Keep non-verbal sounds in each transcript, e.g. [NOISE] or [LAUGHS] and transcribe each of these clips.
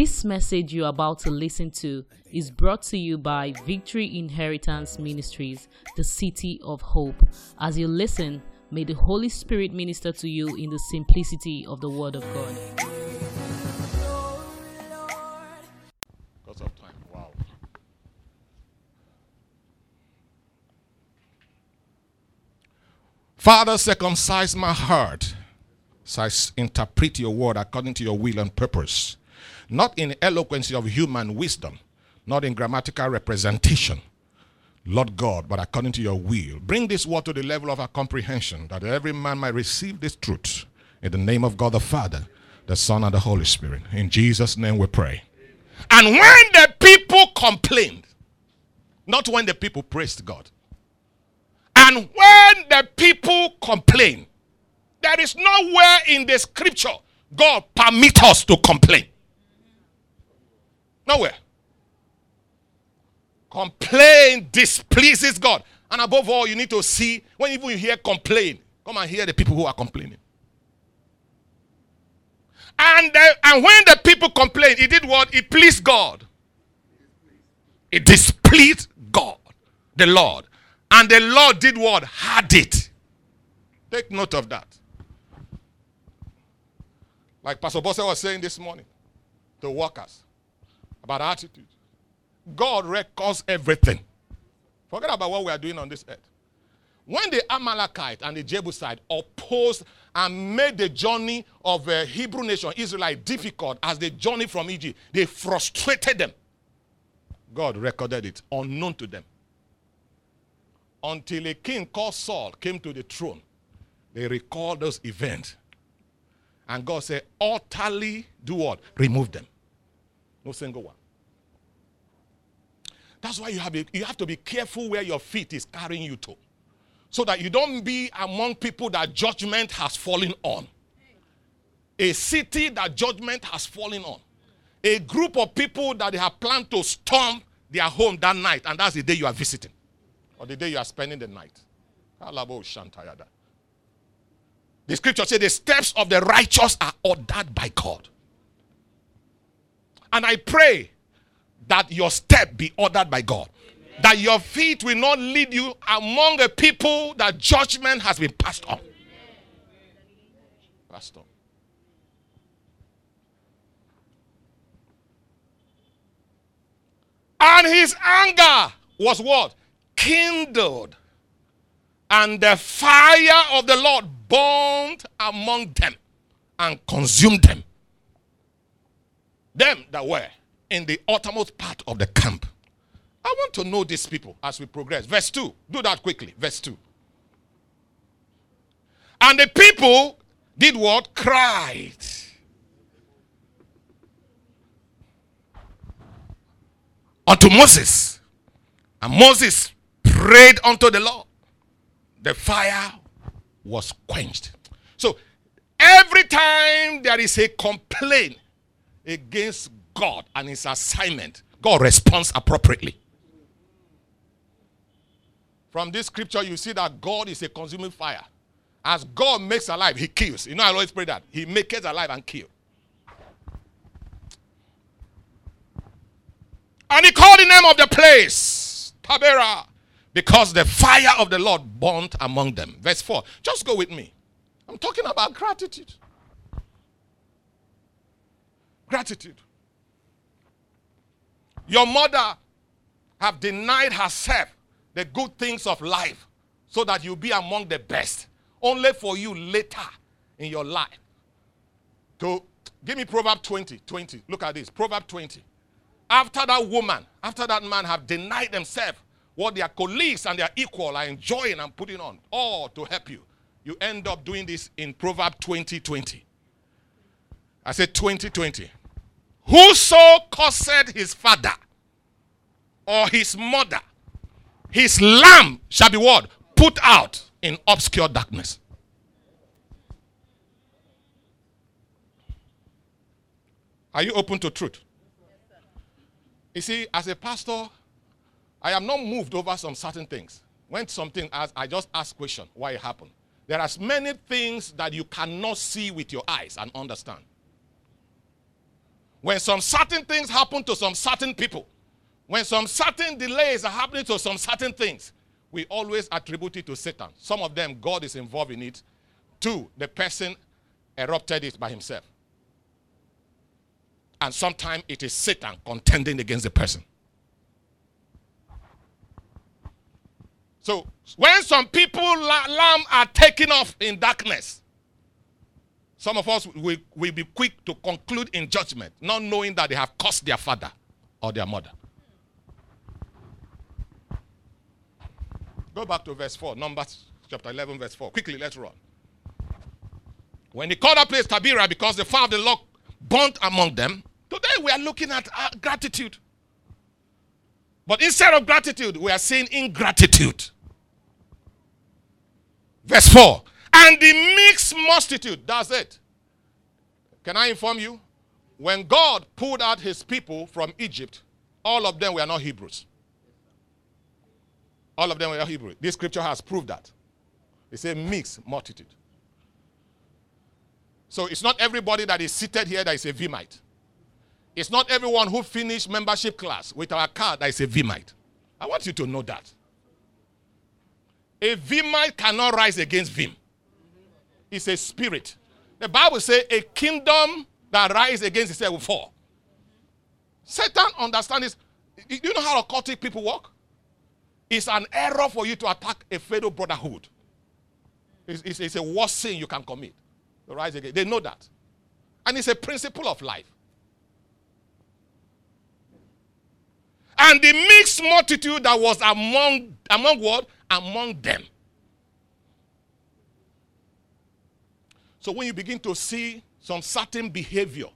This message you're about to listen to is brought to you by Victory Inheritance Ministries, the City of Hope. As you listen, may the Holy Spirit minister to you in the simplicity of the Word of God. Because of time. Wow. Father, circumcise my heart so I interpret your word according to your will and purpose. Not in eloquence of human wisdom, not in grammatical representation, Lord God, but according to your will. Bring this word to the level of our comprehension, that every man might receive this truth. In the name of God the Father, the Son, and the Holy Spirit. In Jesus' name we pray. And when the people complained, not when the people praised God, and when the people complained, there is nowhere in the scripture God permit us to complain. Nowhere. Complain displeases God. And above all, you need to see when even you hear complain, come and hear the people who are complaining. And, the, and when the people complained, it did what? It pleased God. It displeased God, the Lord. And the Lord did what? Had it. Take note of that. Like Pastor Bosse was saying this morning the workers about attitude. God records everything. Forget about what we are doing on this earth. When the Amalekite and the Jebusite opposed and made the journey of the Hebrew nation, Israelite, difficult as the journey from Egypt, they frustrated them. God recorded it unknown to them. Until a king called Saul came to the throne, they recalled those events. And God said, utterly do what? Remove them. No single one. That's why you have, you have to be careful where your feet is carrying you to. So that you don't be among people that judgment has fallen on. A city that judgment has fallen on. A group of people that they have planned to storm their home that night, and that's the day you are visiting. Or the day you are spending the night. The scripture says the steps of the righteous are ordered by God. And I pray that your step be ordered by God. Amen. That your feet will not lead you among a people that judgment has been passed on. Passed on. And his anger was what? Kindled. And the fire of the Lord burned among them and consumed them. Them that were in the uttermost part of the camp. I want to know these people as we progress. Verse 2. Do that quickly. Verse 2. And the people did what? Cried. Unto Moses. And Moses prayed unto the Lord. The fire was quenched. So every time there is a complaint against God and his assignment, God responds appropriately. From this scripture, you see that God is a consuming fire. As God makes alive, he kills. You know, I always pray that. He makes alive and kill. And he called the name of the place Taberah because the fire of the Lord burnt among them. Verse 4. Just go with me. I'm talking about gratitude. Gratitude. Your mother have denied herself the good things of life so that you'll be among the best. Only for you later in your life to give me Proverb 20. 20. Look at this. Proverb 20. After that woman, after that man have denied themselves what their colleagues and their equal are enjoying and putting on, all to help you, you end up doing this in Proverb 20. 20. I said 2020. Whoso cursed his father or his mother, his lamb shall be what? Put out in obscure darkness. Are you open to truth? You see, as a pastor, I am not moved over some certain things. When something as I just ask question why it happened. There are many things that you cannot see with your eyes and understand. When some certain things happen to some certain people, when some certain delays are happening to some certain things, we always attribute it to Satan. Some of them, God is involved in it. Two, the person erupted it by himself. And sometimes it is Satan contending against the person. So when some people lamb are taken off in darkness, some of us will, will be quick to conclude in judgment, not knowing that they have cursed their father or their mother. Go back to verse 4, Numbers chapter 11, verse 4. Quickly, let's run. When he called that place Taberah because the fire of the Lord burnt among them, today we are looking at uh, gratitude. But instead of gratitude, we are seeing ingratitude. Verse 4 And the mixed multitude, that's it. Can I inform you? When God pulled out his people from Egypt, all of them were not Hebrews. All of them were Hebrew. This scripture has proved that. It's a mixed multitude. So it's not everybody that is seated here that is a Vimite. It's not everyone who finished membership class with our card that is a Vimite. I want you to know that. A Vimite cannot rise against Vim. It's a spirit. The Bible says a kingdom that rises against itself will fall. Satan understands this. Do you know how occultic people work? It's an error for you to attack a fellow brotherhood. It's, it's, it's a worst sin you can commit. rise again. They know that. And it's a principle of life. And the mixed multitude that was among among what? Among them. So when you begin to see some certain behavior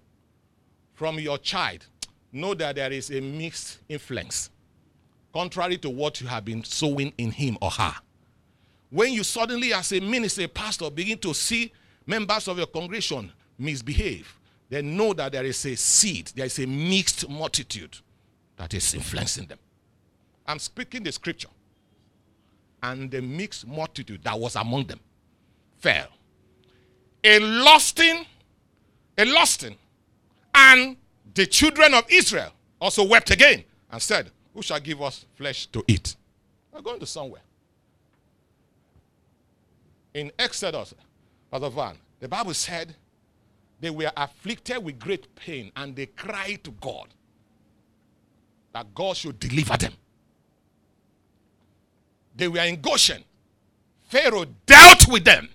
from your child, know that there is a mixed influence, contrary to what you have been sowing in him or her. When you suddenly, as a minister, a pastor, begin to see members of your congregation misbehave, then know that there is a seed, there is a mixed multitude that is influencing them. I'm speaking the scripture. And the mixed multitude that was among them fell. A lusting, a lusting, and the children of Israel also wept again and said, Who shall give us flesh to eat? We're going to somewhere. In Exodus, Pastor Van, the Bible said they were afflicted with great pain and they cried to God that God should deliver them. They were in Goshen. Pharaoh dealt with them.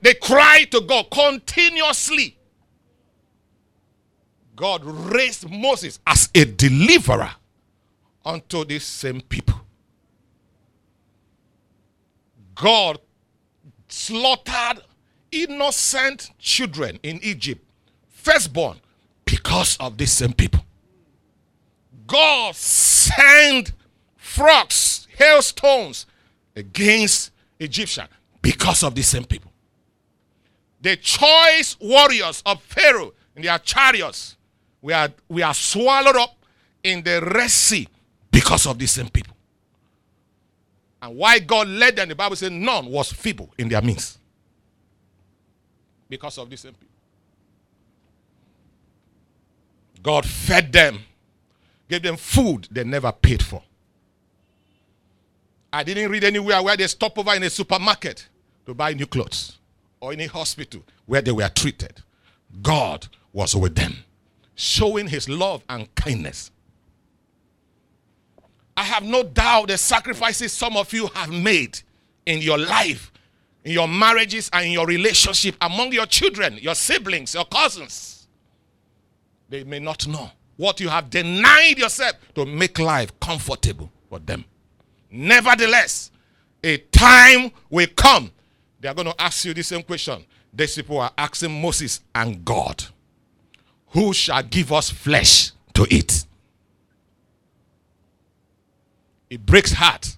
They cry to God continuously. God raised Moses as a deliverer unto these same people. God slaughtered innocent children in Egypt, firstborn, because of these same people. God sent frogs, hailstones against Egyptian because of the same people. The choice warriors of Pharaoh in their chariots we are, we are swallowed up in the Red Sea because of the same people. And why God led them, the Bible says none was feeble in their midst. Because of the same people. God fed them gave them food they never paid for. I didn't read anywhere where they stopped over in a supermarket to buy new clothes or in a hospital where they were treated. God was with them, showing his love and kindness. I have no doubt the sacrifices some of you have made in your life, in your marriages, and in your relationship among your children, your siblings, your cousins. They may not know what you have denied yourself to make life comfortable for them. Nevertheless, a time will come. They are going to ask you the same question. These people are asking Moses and God, Who shall give us flesh to eat? It breaks heart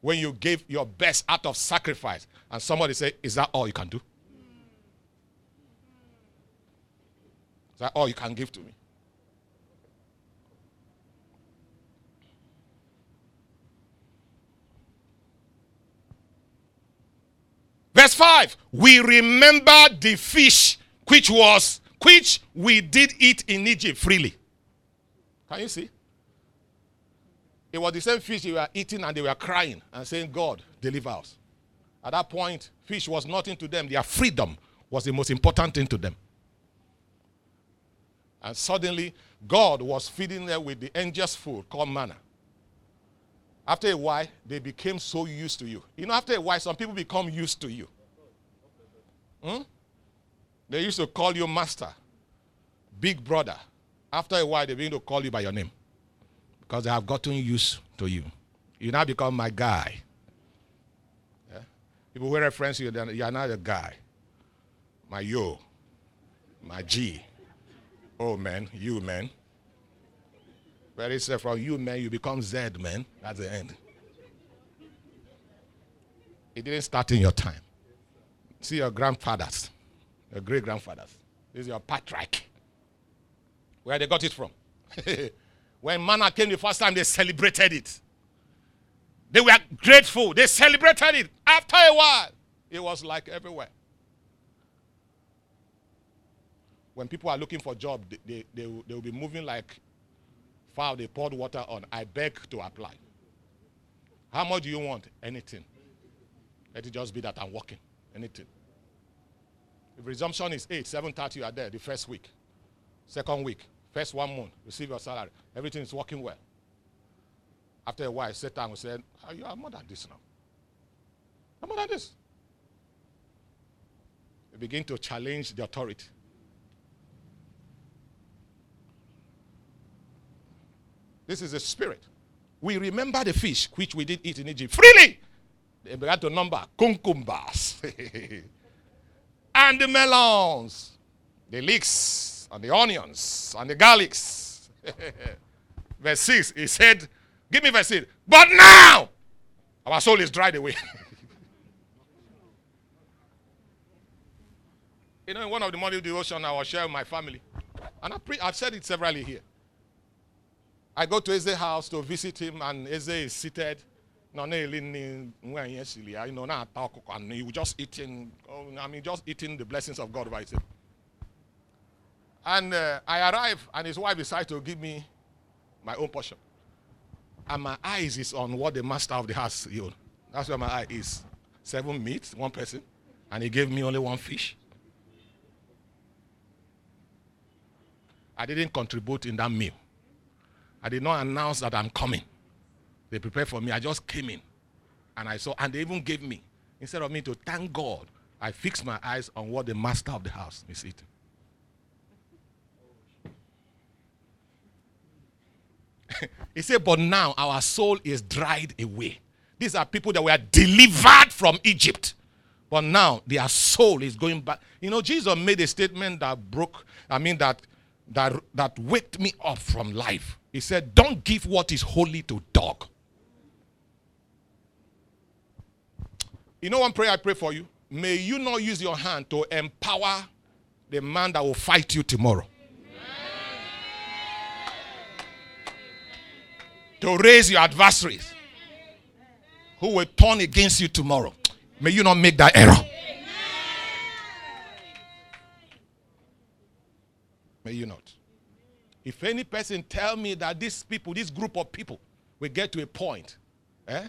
when you give your best out of sacrifice and somebody say, Is that all you can do? Is that all you can give to me? Verse 5 We remember the fish which was which we did eat in Egypt freely. Can you see? It was the same fish they were eating and they were crying and saying, God, deliver us. At that point, fish was nothing to them. Their freedom was the most important thing to them. And suddenly, God was feeding them with the angels' food called manna. After a while, they became so used to you. You know, after a while, some people become used to you. Hmm? They used to call you master, big brother. After a while, they begin to call you by your name because they have gotten used to you. You now become my guy. Yeah? People will reference you, then you are not a guy. My yo, my G. Oh, man, you, man. Very say from you, man, you become Z, man. That's the end. It didn't start in your time. See your grandfathers, your great grandfathers. This is your patriarch. Where they got it from. [LAUGHS] when manna came the first time, they celebrated it. They were grateful. They celebrated it. After a while, it was like everywhere. When people are looking for job, they, they, they, will, they will be moving like fowl they poured water on. I beg to apply. How much do you want? Anything. Let it just be that I'm working. Anything. If resumption is 8, 7.30, you are there the first week. Second week, first one month, receive your salary. Everything is working well. After a while, Satan will say, oh, you are more than this now. I'm more than this. You begin to challenge the authority. This is a spirit. We remember the fish which we did eat in Egypt freely. They began to number cucumbers [LAUGHS] and the melons, the leeks and the onions and the garlics. [LAUGHS] verse 6, he said, Give me verse 6. But now our soul is dried away. [LAUGHS] you know, in one of the morning devotion I was sharing with my family, and I pre- I've said it severally here. I go to Eze's house to visit him, and Eze is seated. You know, not talk, and he was just eating. Oh, I mean, just eating the blessings of God by himself. And uh, I arrive, and his wife decides to give me my own portion. And my eyes is on what the master of the house, you that's where my eye is. Seven meats, one person, and he gave me only one fish. I didn't contribute in that meal. I did not announce that I'm coming. They prepared for me. I just came in. And I saw, and they even gave me, instead of me to thank God, I fixed my eyes on what the master of the house is eating. [LAUGHS] he said, But now our soul is dried away. These are people that were delivered from Egypt. But now their soul is going back. You know, Jesus made a statement that broke, I mean, that that that waked me up from life. He said, Don't give what is holy to dog. You know one prayer I pray for you? May you not use your hand to empower the man that will fight you tomorrow. To raise your adversaries who will turn against you tomorrow. May you not make that error. May you not. If any person tell me that these people, this group of people, will get to a point, eh,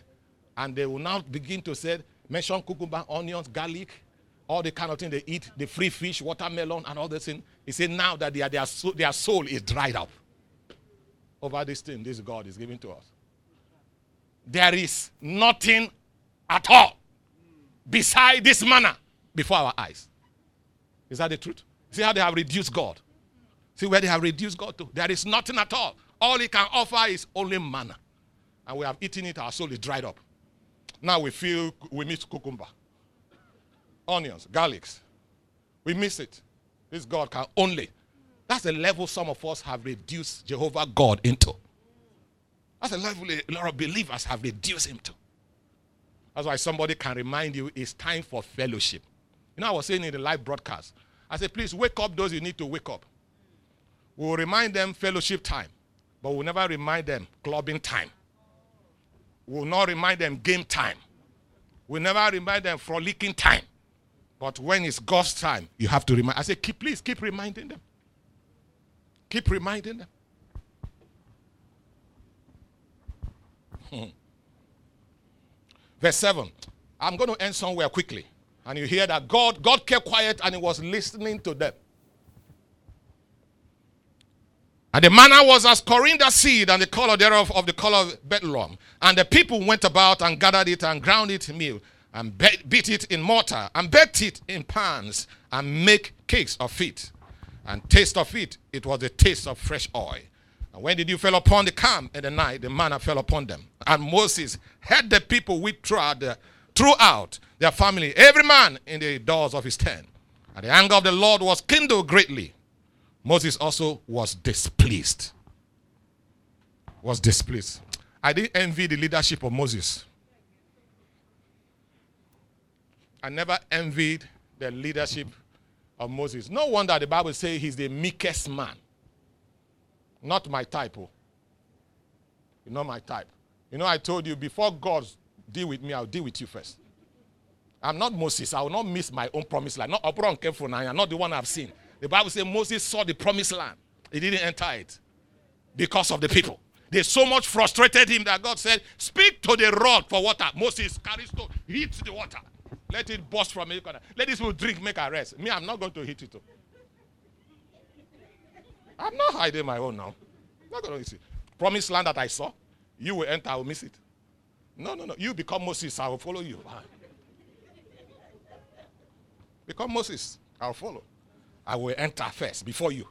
and they will now begin to say, mention cucumber, onions, garlic, all the kind of thing they eat, the free fish, watermelon, and all this thing. He said now that their, their, their soul is dried up over this thing this God is giving to us. There is nothing at all beside this manna before our eyes. Is that the truth? See how they have reduced God. See where they have reduced God to. There is nothing at all. All He can offer is only manna. And we have eaten it, our soul is dried up. Now we feel we miss cucumber, onions, garlics. We miss it. This God can only. That's the level some of us have reduced Jehovah God into. That's the level a lot of believers have reduced him to. That's why somebody can remind you it's time for fellowship. You know, I was saying in the live broadcast, I said, please wake up those you need to wake up. We'll remind them fellowship time, but we'll never remind them clubbing time. We'll not remind them game time. We'll never remind them frolicking time. But when it's God's time, you have to remind. I say, keep, please keep reminding them. Keep reminding them. Hmm. Verse 7. I'm going to end somewhere quickly. And you hear that God, God kept quiet and he was listening to them. And the manna was as coriander seed, and the color thereof of the color of bdellium. And the people went about and gathered it and ground it in meal, and beat it in mortar, and baked it in pans, and make cakes of it. And taste of it, it was the taste of fresh oil. And when the dew fell upon the camp in the night, the manna fell upon them. And Moses had the people weep throughout, the, throughout their family, every man in the doors of his tent. And the anger of the Lord was kindled greatly. Moses also was displeased. Was displeased. I didn't envy the leadership of Moses. I never envied the leadership of Moses. No wonder the Bible says he's the meekest man. Not my type. Oh. You're not my type. You know, I told you before God deal with me, I'll deal with you first. I'm not Moses. I will not miss my own promise land. Not. I'm not the one I've seen. The Bible says Moses saw the promised land. He didn't enter it because of the people. They so much frustrated him that God said, Speak to the rod for water. Moses carries stone, hits the water. Let it burst from it. Let this people drink, make a rest. Me, I'm not going to hit it. Oh. I'm not hiding my own now. I'm not going to see. Promised land that I saw, you will enter, I will miss it. No, no, no. You become Moses, I will follow you. Become Moses, I'll follow. I will enter first before you.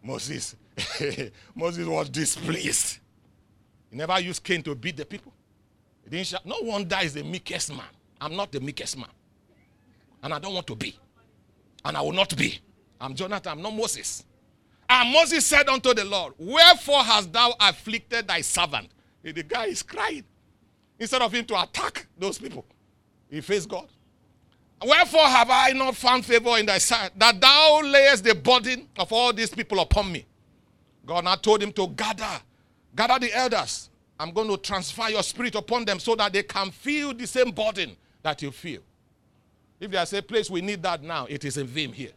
Moses, [LAUGHS] Moses was displeased. He never used cane to beat the people. He didn't shout. No wonder he's the meekest man. I'm not the meekest man. And I don't want to be. And I will not be. I'm Jonathan, I'm not Moses. And Moses said unto the Lord, Wherefore hast thou afflicted thy servant? The guy is crying. Instead of him to attack those people, he faced God. Wherefore have I not found favor in thy sight, that thou layest the burden of all these people upon me? God now told him to gather, gather the elders. I'm going to transfer your spirit upon them so that they can feel the same burden that you feel. If there's a place we need that now, it is in Vim here.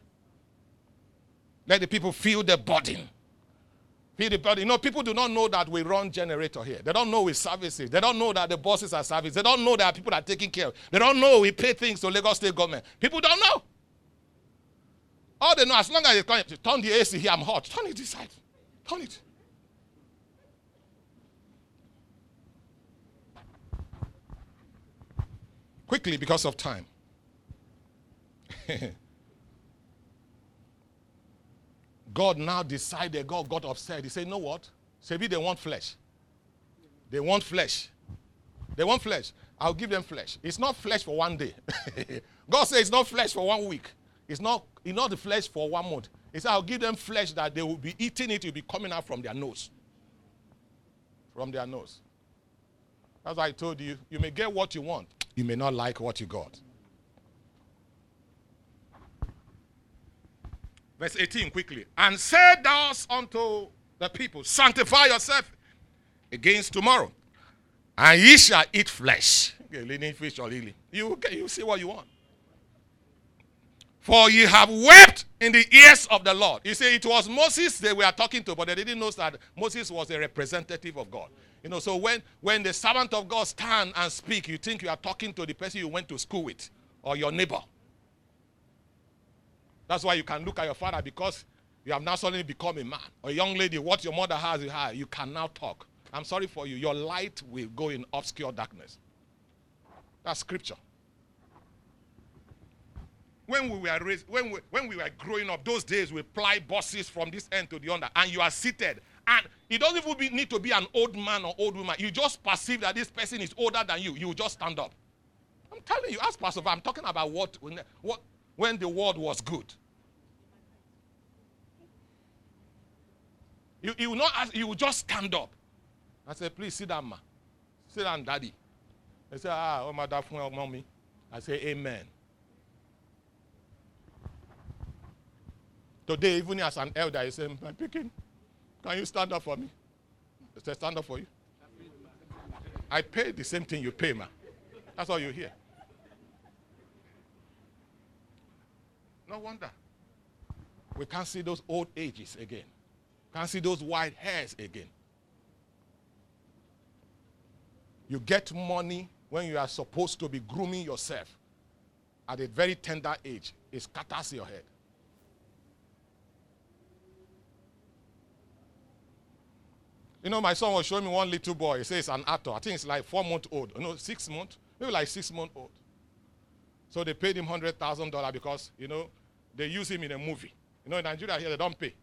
Let the people feel the burden. The. You know, people do not know that we run generator here. They don't know we services. They don't know that the bosses are service. They don't know that people are taking care. They don't know we pay things to Lagos State government. People don't know. All they know, as long as they come, turn the AC here, I'm hot. Turn it this side. Turn it. Quickly, because of time. [LAUGHS] God now decided, God got upset. He said, you know what? Maybe they want flesh. They want flesh. They want flesh. I'll give them flesh. It's not flesh for one day. [LAUGHS] God says it's not flesh for one week. It's not, it's not the flesh for one month. He said, I'll give them flesh that they will be eating it, it will be coming out from their nose. From their nose. Why I told you, you may get what you want. You may not like what you got. Verse 18 quickly. And say thou unto the people, Sanctify yourself against tomorrow, and ye shall eat flesh. Okay, fish or lily. You, you see what you want. For ye have wept in the ears of the Lord. You see, it was Moses they were talking to, but they didn't know that Moses was a representative of God. You know, so when, when the servant of God stand and speak, you think you are talking to the person you went to school with or your neighbor. That's why you can look at your father because you have now suddenly become a man. Or a young lady, what your mother has, you have. You can now talk. I'm sorry for you. Your light will go in obscure darkness. That's scripture. When we were raised, when we, when we were growing up, those days we ply buses from this end to the other, and you are seated. And it doesn't even be, need to be an old man or old woman. You just perceive that this person is older than you. You just stand up. I'm telling you, ask Pastor, I'm talking about what, what when the world was good. You, you will not ask, you will just stand up. I said, please sit down, ma. Sit down, daddy. They say, ah, oh, my dad, mommy. I say, amen. Today, even as an elder, I say, my picking, can you stand up for me? I say, stand up for you. I pay the same thing you pay, ma. That's all you hear. No wonder. We can't see those old ages again. Can't see those white hairs again. You get money when you are supposed to be grooming yourself at a very tender age. It scatters your head. You know, my son was showing me one little boy. He says an actor. I think it's like four months old. Know, six months, maybe like six months old. So they paid him hundred thousand dollars because you know they use him in a movie. You know, in Nigeria here they don't pay.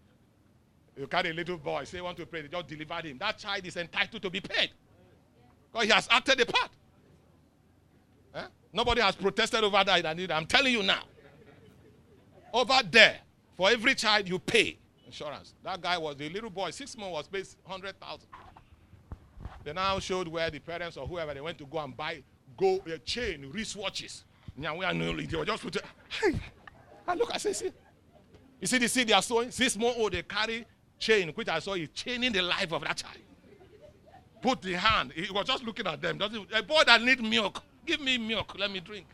You carry a little boy, say want to pray, they just delivered him. That child is entitled to be paid. Because he has acted the part. Eh? Nobody has protested over that. I'm telling you now. Over there, for every child you pay insurance. That guy was the little boy, six months was paid hundred thousand. They now showed where the parents or whoever they went to go and buy go a chain, wristwatches. They were just put it. Hey, I look, I say, see. You see the seed they are sowing? Six months old, they carry chain, which I saw is chaining the life of that child. Put the hand. He was just looking at them. Doesn't a boy that need milk, give me milk, let me drink.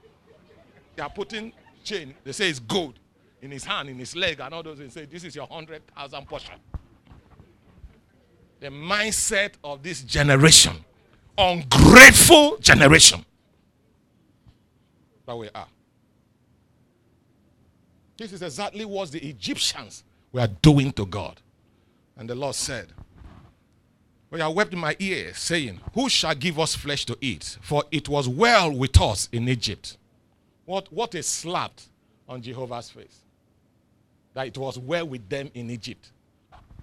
They are putting chain. They say it's gold in his hand, in his leg, and all those things. Say, this is your hundred thousand portion. The mindset of this generation, ungrateful generation, that we are. This is exactly what the Egyptians were doing to God. And the Lord said, Well, I wept in my ear, saying, Who shall give us flesh to eat? For it was well with us in Egypt. What, what a slap on Jehovah's face. That it was well with them in Egypt.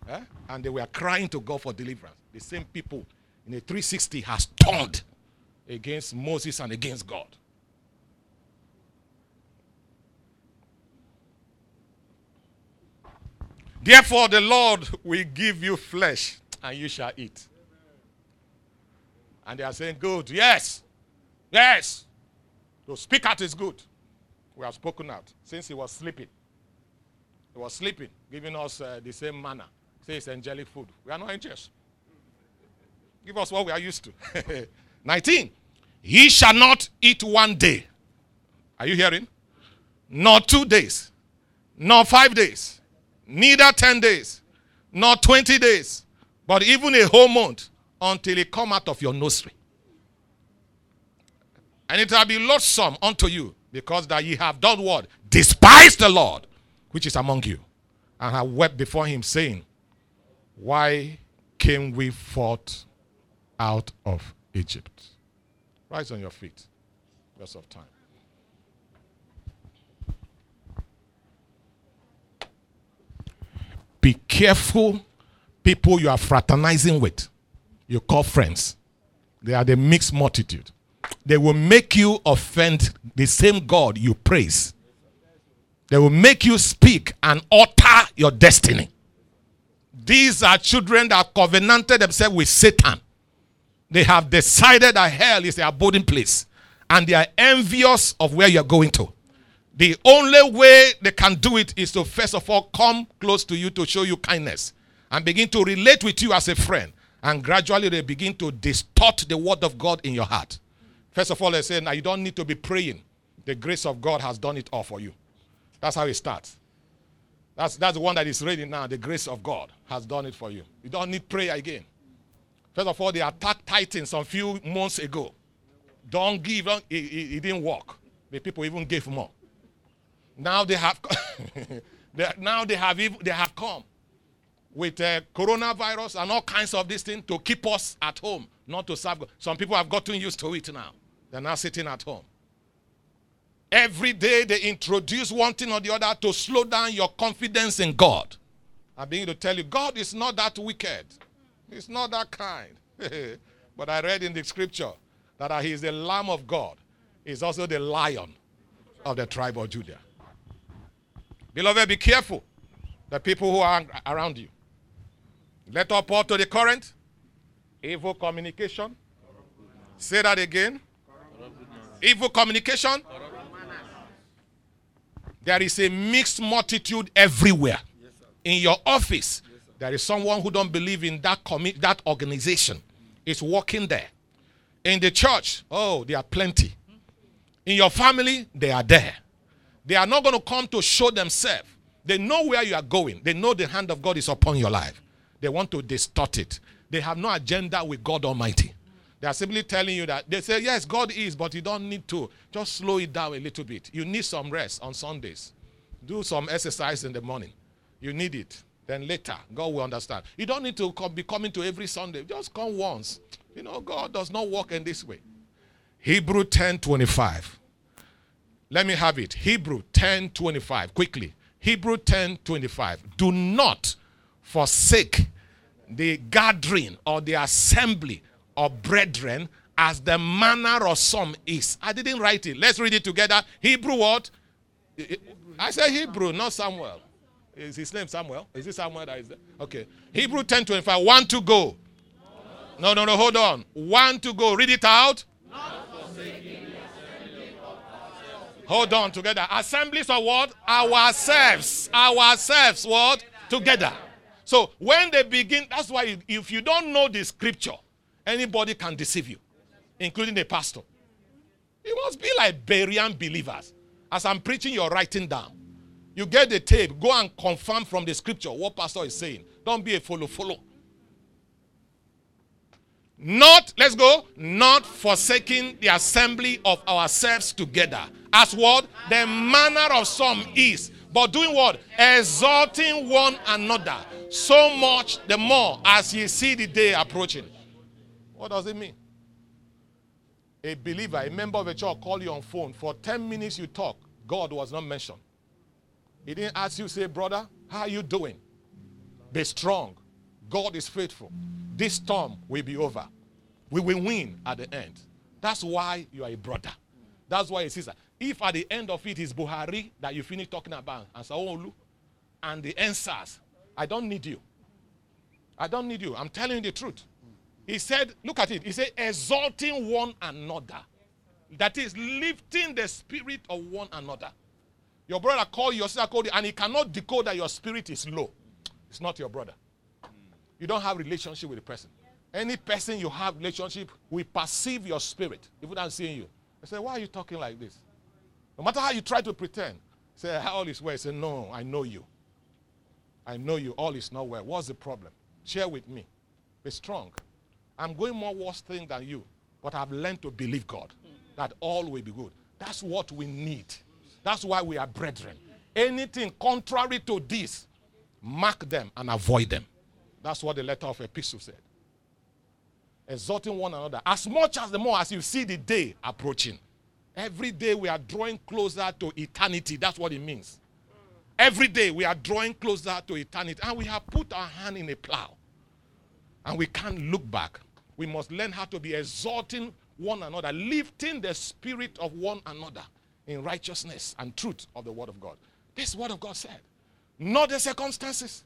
Eh? And they were crying to God for deliverance. The same people in a 360 has turned against Moses and against God. Therefore, the Lord will give you flesh and you shall eat. And they are saying, Good, yes, yes. To speak out is good. We have spoken out since he was sleeping. He was sleeping, giving us uh, the same manna. Say it's angelic food. We are not angels. Give us what we are used to. [LAUGHS] 19. He shall not eat one day. Are you hearing? Not two days, nor five days, neither 10 days, nor 20 days, but even a whole month until it come out of your nursery. And it shall be loathsome unto you, because that ye have done what? Despise the Lord, which is among you, and have wept before him, saying, Why came we forth out of Egypt? Rise on your feet. Rest of time. Be careful people you are fraternizing with. You call friends. They are the mixed multitude. They will make you offend the same God you praise. They will make you speak and alter your destiny. These are children that covenanted themselves with Satan. They have decided that hell is their abiding place. And they are envious of where you're going to. The only way they can do it is to first of all come close to you to show you kindness and begin to relate with you as a friend. And gradually they begin to distort the word of God in your heart. First of all, they say, now you don't need to be praying. The grace of God has done it all for you. That's how it starts. That's, that's the one that is reading now. The grace of God has done it for you. You don't need prayer again. First of all, they attacked Titans some few months ago. Don't give. Don't, it, it, it didn't work. The people even gave more. Now they have, [LAUGHS] they, now they have, they have come with uh, coronavirus and all kinds of this thing to keep us at home, not to serve God. Some people have gotten used to it now. They're now sitting at home. Every day they introduce one thing or the other to slow down your confidence in God. I'm beginning to tell you, God is not that wicked. He's not that kind. [LAUGHS] but I read in the scripture that He is the Lamb of God. He's also the Lion of the tribe of Judah. Beloved, be careful the people who are around you. Let us pour to the current. Evil communication. Say that again. Evil communication. There is a mixed multitude everywhere. In your office, there is someone who don't believe in that commi- that organization. Is working there. In the church, oh, there are plenty. In your family, they are there. They are not going to come to show themselves. They know where you are going. They know the hand of God is upon your life. They want to distort it. They have no agenda with God Almighty. They are simply telling you that they say, Yes, God is, but you don't need to. Just slow it down a little bit. You need some rest on Sundays. Do some exercise in the morning. You need it. Then later, God will understand. You don't need to come, be coming to every Sunday. Just come once. You know, God does not work in this way. Hebrew 10 25. Let me have it. Hebrew 10 25. Quickly. Hebrew 10 25. Do not forsake the gathering or the assembly of brethren as the manner of some is. I didn't write it. Let's read it together. Hebrew what? I said Hebrew, not Samuel. Is his name Samuel? Is it Samuel that is there? Okay. Hebrew 10 25. One to go. No, no, no, hold on. One to go. Read it out. Hold on together. Assemblies of what? Ourselves. Ourselves. What? Together. So when they begin, that's why if you don't know the scripture, anybody can deceive you, including the pastor. You must be like Berean believers. As I'm preaching, you're writing down. You get the tape, go and confirm from the scripture what pastor is saying. Don't be a follow follow. Not, let's go, not forsaking the assembly of ourselves together. As what? The manner of some is. But doing what? Exalting one another. So much the more as you see the day approaching. What does it mean? A believer, a member of a church call you on phone. For 10 minutes you talk. God was not mentioned. He didn't ask you, say, brother, how are you doing? Be strong. God is faithful. This storm will be over. We will win at the end. That's why you are a brother. That's why a sister. If at the end of it is Buhari that you finish talking about and Sanwo-Olu and the answers, I don't need you. I don't need you. I'm telling you the truth. He said, look at it. He said, exalting one another. That is lifting the spirit of one another. Your brother called you, your sister called you, and he cannot decode that your spirit is low. It's not your brother. You don't have relationship with the person. Any person you have relationship will perceive your spirit, even without seeing you. I say, why are you talking like this? No matter how you try to pretend, say, all is well. Say, no, I know you. I know you. All is not well. What's the problem? Share with me. Be strong. I'm going more worse thing than you, but I've learned to believe God that all will be good. That's what we need. That's why we are brethren. Anything contrary to this, mark them and avoid them. That's what the letter of epistle said. Exhorting one another as much as the more as you see the day approaching. Every day we are drawing closer to eternity. That's what it means. Every day we are drawing closer to eternity. And we have put our hand in a plow. And we can't look back. We must learn how to be exalting one another, lifting the spirit of one another in righteousness and truth of the Word of God. This Word of God said, not the circumstances,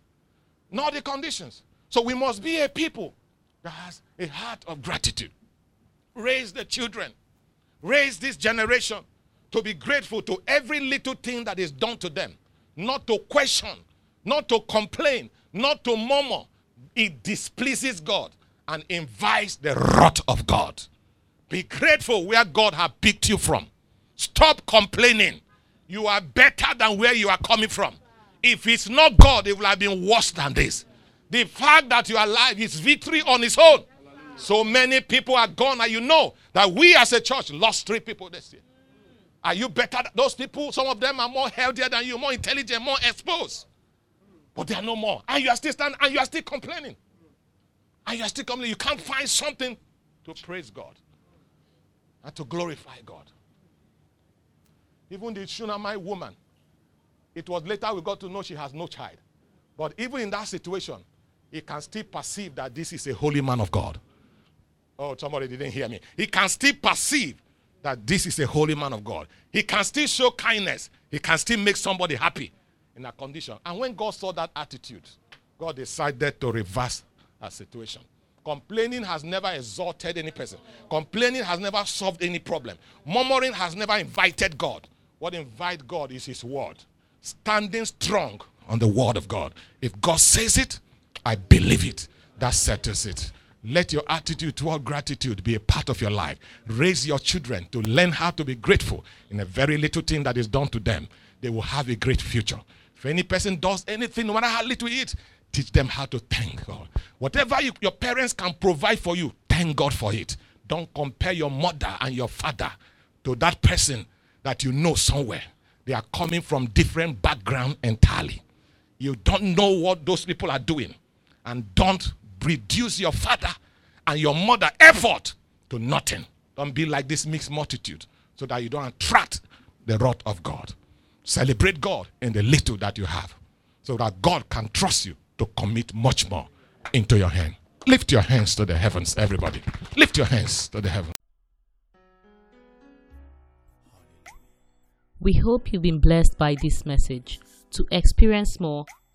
not the conditions. So we must be a people that has a heart of gratitude. Raise the children, raise this generation to be grateful to every little thing that is done to them, not to question, not to complain, not to murmur. It displeases God and invites the wrath of God. Be grateful where God has picked you from. Stop complaining. You are better than where you are coming from. If it's not God, it will have been worse than this. The fact that you are alive is victory on its own. So many people are gone, and you know that we as a church lost three people this year. Are you better? Those people, some of them are more healthier than you, more intelligent, more exposed. But they are no more. And you are still standing and you are still complaining. And you are still complaining. You can't find something to praise God and to glorify God. Even the Shunammite woman, it was later we got to know she has no child. But even in that situation, he can still perceive that this is a holy man of God. Oh, somebody didn't hear me. He can still perceive that this is a holy man of God. He can still show kindness. He can still make somebody happy in that condition. And when God saw that attitude, God decided to reverse that situation. Complaining has never exalted any person. Complaining has never solved any problem. Murmuring has never invited God. What invite God is His word. Standing strong on the word of God. If God says it, I believe it. That settles it. Let your attitude toward gratitude be a part of your life. Raise your children to learn how to be grateful in a very little thing that is done to them. they will have a great future. If any person does anything, no matter how little it, teach them how to thank God. Whatever you, your parents can provide for you, thank God for it. Don't compare your mother and your father to that person that you know somewhere. They are coming from different background entirely. You don't know what those people are doing. And don't reduce your father and your mother effort to nothing. Don't be like this mixed multitude so that you don't attract the wrath of God. Celebrate God in the little that you have so that God can trust you to commit much more into your hand. Lift your hands to the heavens, everybody. Lift your hands to the heavens. We hope you've been blessed by this message. To experience more,